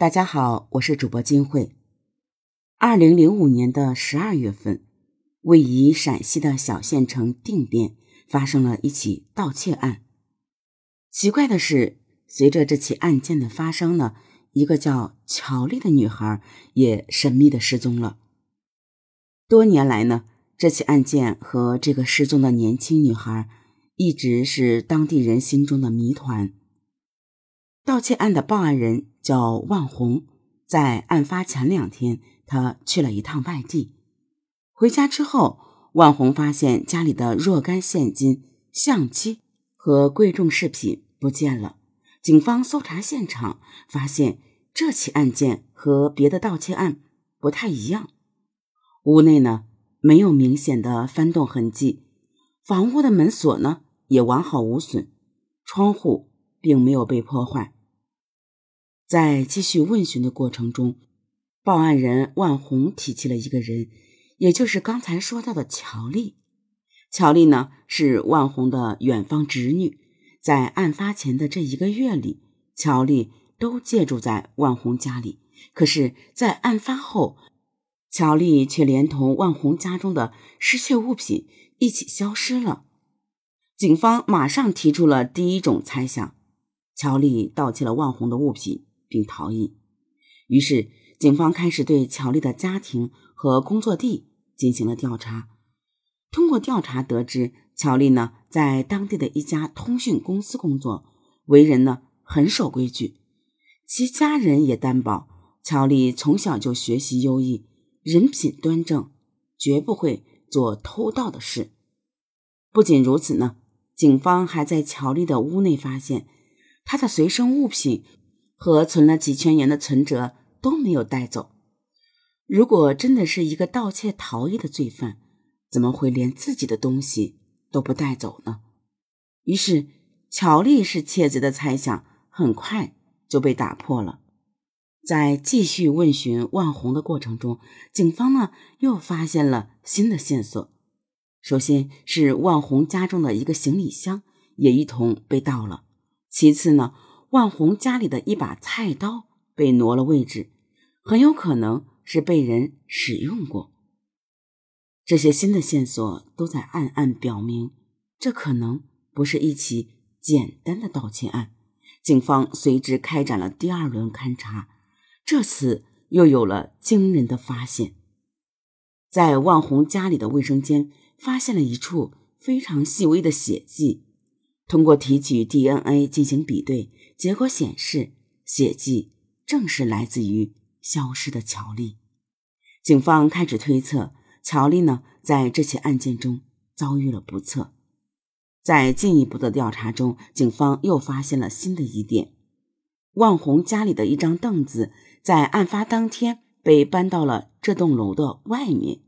大家好，我是主播金慧。二零零五年的十二月份，位于陕西的小县城定边发生了一起盗窃案。奇怪的是，随着这起案件的发生呢，一个叫乔丽的女孩也神秘的失踪了。多年来呢，这起案件和这个失踪的年轻女孩一直是当地人心中的谜团。盗窃案的报案人叫万红，在案发前两天，他去了一趟外地。回家之后，万红发现家里的若干现金、相机和贵重饰品不见了。警方搜查现场，发现这起案件和别的盗窃案不太一样。屋内呢没有明显的翻动痕迹，房屋的门锁呢也完好无损，窗户并没有被破坏。在继续问询的过程中，报案人万红提起了一个人，也就是刚才说到的乔丽。乔丽呢是万红的远方侄女，在案发前的这一个月里，乔丽都借住在万红家里。可是，在案发后，乔丽却连同万红家中的失窃物品一起消失了。警方马上提出了第一种猜想：乔丽盗窃了万红的物品。并逃逸，于是警方开始对乔丽的家庭和工作地进行了调查。通过调查得知，乔丽呢在当地的一家通讯公司工作，为人呢很守规矩。其家人也担保，乔丽从小就学习优异，人品端正，绝不会做偷盗的事。不仅如此呢，警方还在乔丽的屋内发现她的随身物品。和存了几千元的存折都没有带走。如果真的是一个盗窃逃逸的罪犯，怎么会连自己的东西都不带走呢？于是，乔丽是窃贼的猜想很快就被打破了。在继续问询万红的过程中，警方呢又发现了新的线索。首先是万红家中的一个行李箱也一同被盗了。其次呢？万红家里的一把菜刀被挪了位置，很有可能是被人使用过。这些新的线索都在暗暗表明，这可能不是一起简单的盗窃案。警方随之开展了第二轮勘查，这次又有了惊人的发现：在万红家里的卫生间发现了一处非常细微的血迹。通过提取 DNA 进行比对，结果显示血迹正是来自于消失的乔丽。警方开始推测，乔丽呢在这起案件中遭遇了不测。在进一步的调查中，警方又发现了新的疑点：万红家里的一张凳子在案发当天被搬到了这栋楼的外面。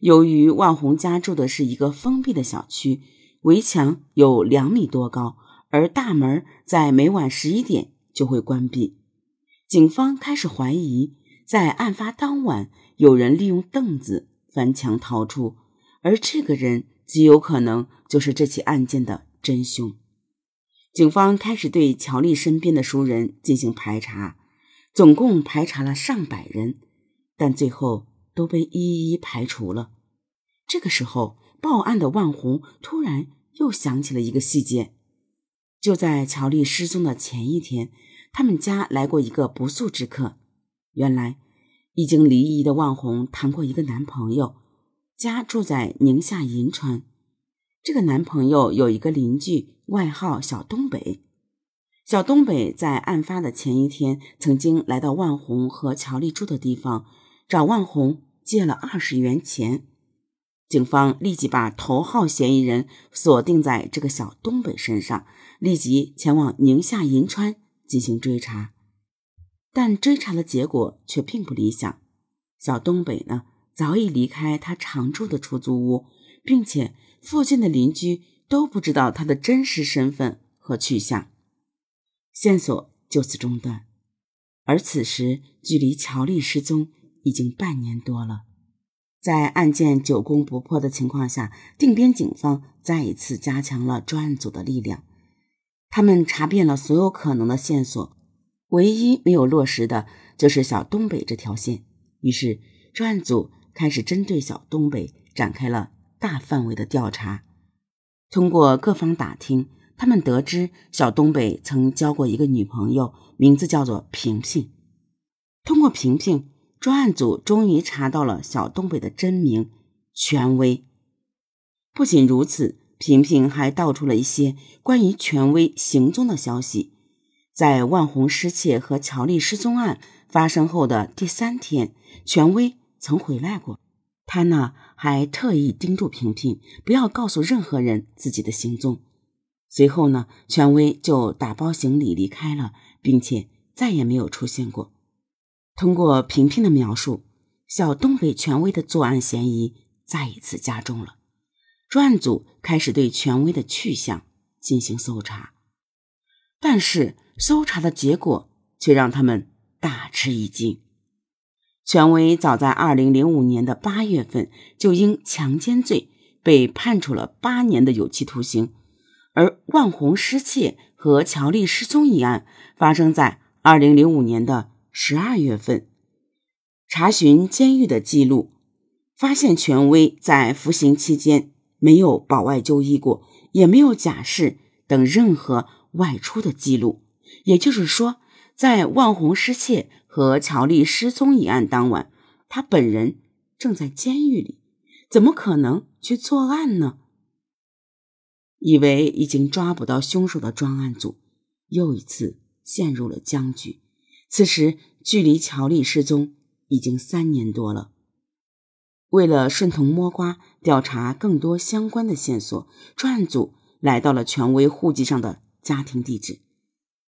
由于万红家住的是一个封闭的小区。围墙有两米多高，而大门在每晚十一点就会关闭。警方开始怀疑，在案发当晚，有人利用凳子翻墙逃出，而这个人极有可能就是这起案件的真凶。警方开始对乔丽身边的熟人进行排查，总共排查了上百人，但最后都被一一排除了。这个时候。报案的万红突然又想起了一个细节，就在乔丽失踪的前一天，他们家来过一个不速之客。原来，已经离异的万红谈过一个男朋友，家住在宁夏银川。这个男朋友有一个邻居，外号小东北。小东北在案发的前一天，曾经来到万红和乔丽住的地方，找万红借了二十元钱。警方立即把头号嫌疑人锁定在这个小东北身上，立即前往宁夏银川进行追查，但追查的结果却并不理想。小东北呢，早已离开他常住的出租屋，并且附近的邻居都不知道他的真实身份和去向，线索就此中断。而此时，距离乔丽失踪已经半年多了。在案件久攻不破的情况下，定边警方再一次加强了专案组的力量。他们查遍了所有可能的线索，唯一没有落实的就是小东北这条线。于是专案组开始针对小东北展开了大范围的调查。通过各方打听，他们得知小东北曾交过一个女朋友，名字叫做萍萍。通过萍萍，专案组终于查到了小东北的真名权威。不仅如此，平平还道出了一些关于权威行踪的消息。在万红失窃和乔丽失踪案发生后的第三天，权威曾回来过。他呢还特意叮嘱平平不要告诉任何人自己的行踪。随后呢，权威就打包行李离开了，并且再也没有出现过。通过平平的描述，小东北权威的作案嫌疑再一次加重了。专案组开始对权威的去向进行搜查，但是搜查的结果却让他们大吃一惊。权威早在二零零五年的八月份就因强奸罪被判处了八年的有期徒刑，而万红失窃和乔丽失踪一案发生在二零零五年的十二月份。查询监狱的记录，发现权威在服刑期间。没有保外就医过，也没有假释等任何外出的记录。也就是说，在万红失窃和乔丽失踪一案当晚，他本人正在监狱里，怎么可能去作案呢？以为已经抓不到凶手的专案组，又一次陷入了僵局。此时，距离乔丽失踪已经三年多了。为了顺藤摸瓜，调查更多相关的线索，专案组来到了权威户籍上的家庭地址。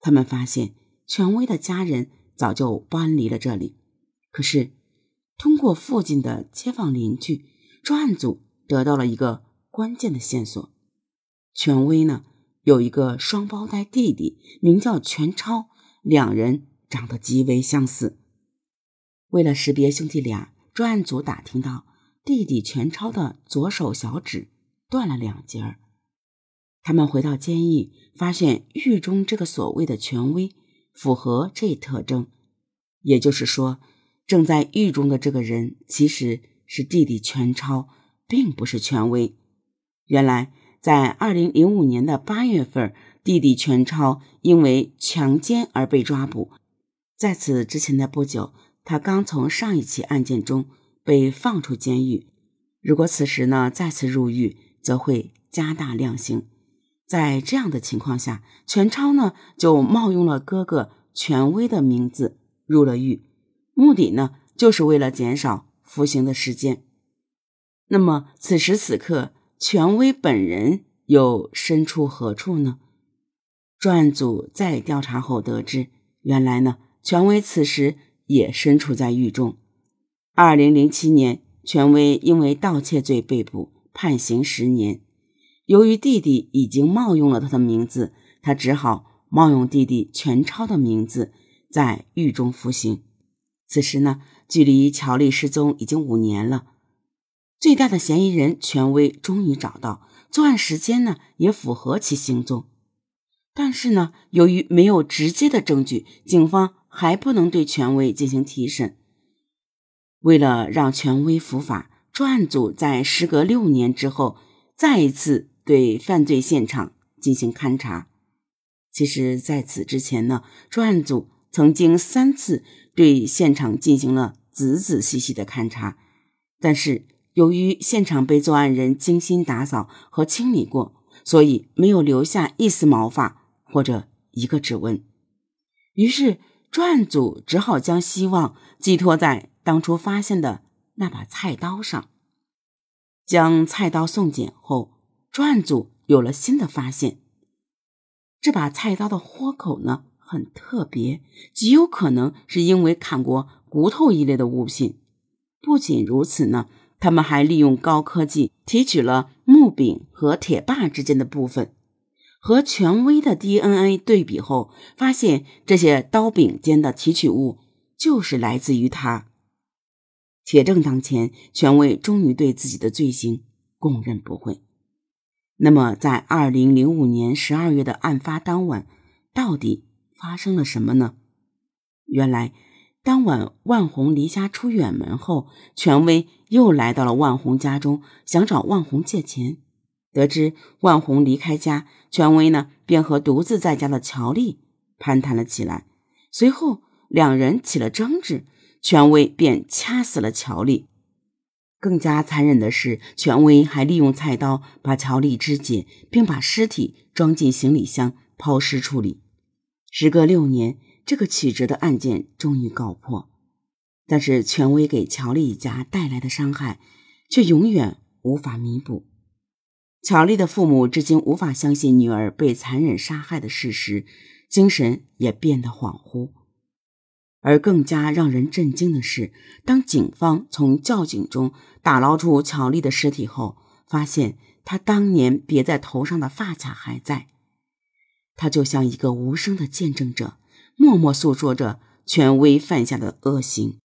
他们发现，权威的家人早就搬离了这里。可是，通过附近的街坊邻居，专案组得到了一个关键的线索：权威呢有一个双胞胎弟弟，名叫全超，两人长得极为相似。为了识别兄弟俩。专案组打听到，弟弟全超的左手小指断了两截儿。他们回到监狱，发现狱中这个所谓的权威符合这一特征，也就是说，正在狱中的这个人其实是弟弟全超，并不是权威。原来，在二零零五年的八月份，弟弟全超因为强奸而被抓捕，在此之前的不久。他刚从上一起案件中被放出监狱，如果此时呢再次入狱，则会加大量刑。在这样的情况下，全超呢就冒用了哥哥权威的名字入了狱，目的呢就是为了减少服刑的时间。那么此时此刻，权威本人又身处何处呢？专案组在调查后得知，原来呢权威此时。也身处在狱中。二零零七年，权威因为盗窃罪被捕，判刑十年。由于弟弟已经冒用了他的名字，他只好冒用弟弟全超的名字在狱中服刑。此时呢，距离乔丽失踪已经五年了。最大的嫌疑人权威终于找到，作案时间呢也符合其行踪。但是呢，由于没有直接的证据，警方。还不能对权威进行提审。为了让权威伏法，专案组在时隔六年之后，再一次对犯罪现场进行勘查。其实，在此之前呢，专案组曾经三次对现场进行了仔仔细细的勘查，但是由于现场被作案人精心打扫和清理过，所以没有留下一丝毛发或者一个指纹。于是。专案组只好将希望寄托在当初发现的那把菜刀上。将菜刀送检后，专案组有了新的发现。这把菜刀的豁口呢很特别，极有可能是因为砍过骨头一类的物品。不仅如此呢，他们还利用高科技提取了木柄和铁把之间的部分。和权威的 DNA 对比后，发现这些刀柄间的提取物就是来自于他。铁证当前，权威终于对自己的罪行供认不讳。那么，在二零零五年十二月的案发当晚，到底发生了什么呢？原来，当晚万红离家出远门后，权威又来到了万红家中，想找万红借钱。得知万红离开家，权威呢便和独自在家的乔丽攀谈了起来。随后，两人起了争执，权威便掐死了乔丽。更加残忍的是，权威还利用菜刀把乔丽肢解，并把尸体装进行李箱抛尸处理。时隔六年，这个曲折的案件终于告破，但是权威给乔丽一家带来的伤害却永远无法弥补。乔丽的父母至今无法相信女儿被残忍杀害的事实，精神也变得恍惚。而更加让人震惊的是，当警方从窖井中打捞出乔丽的尸体后，发现她当年别在头上的发卡还在。她就像一个无声的见证者，默默诉说着权威犯下的恶行。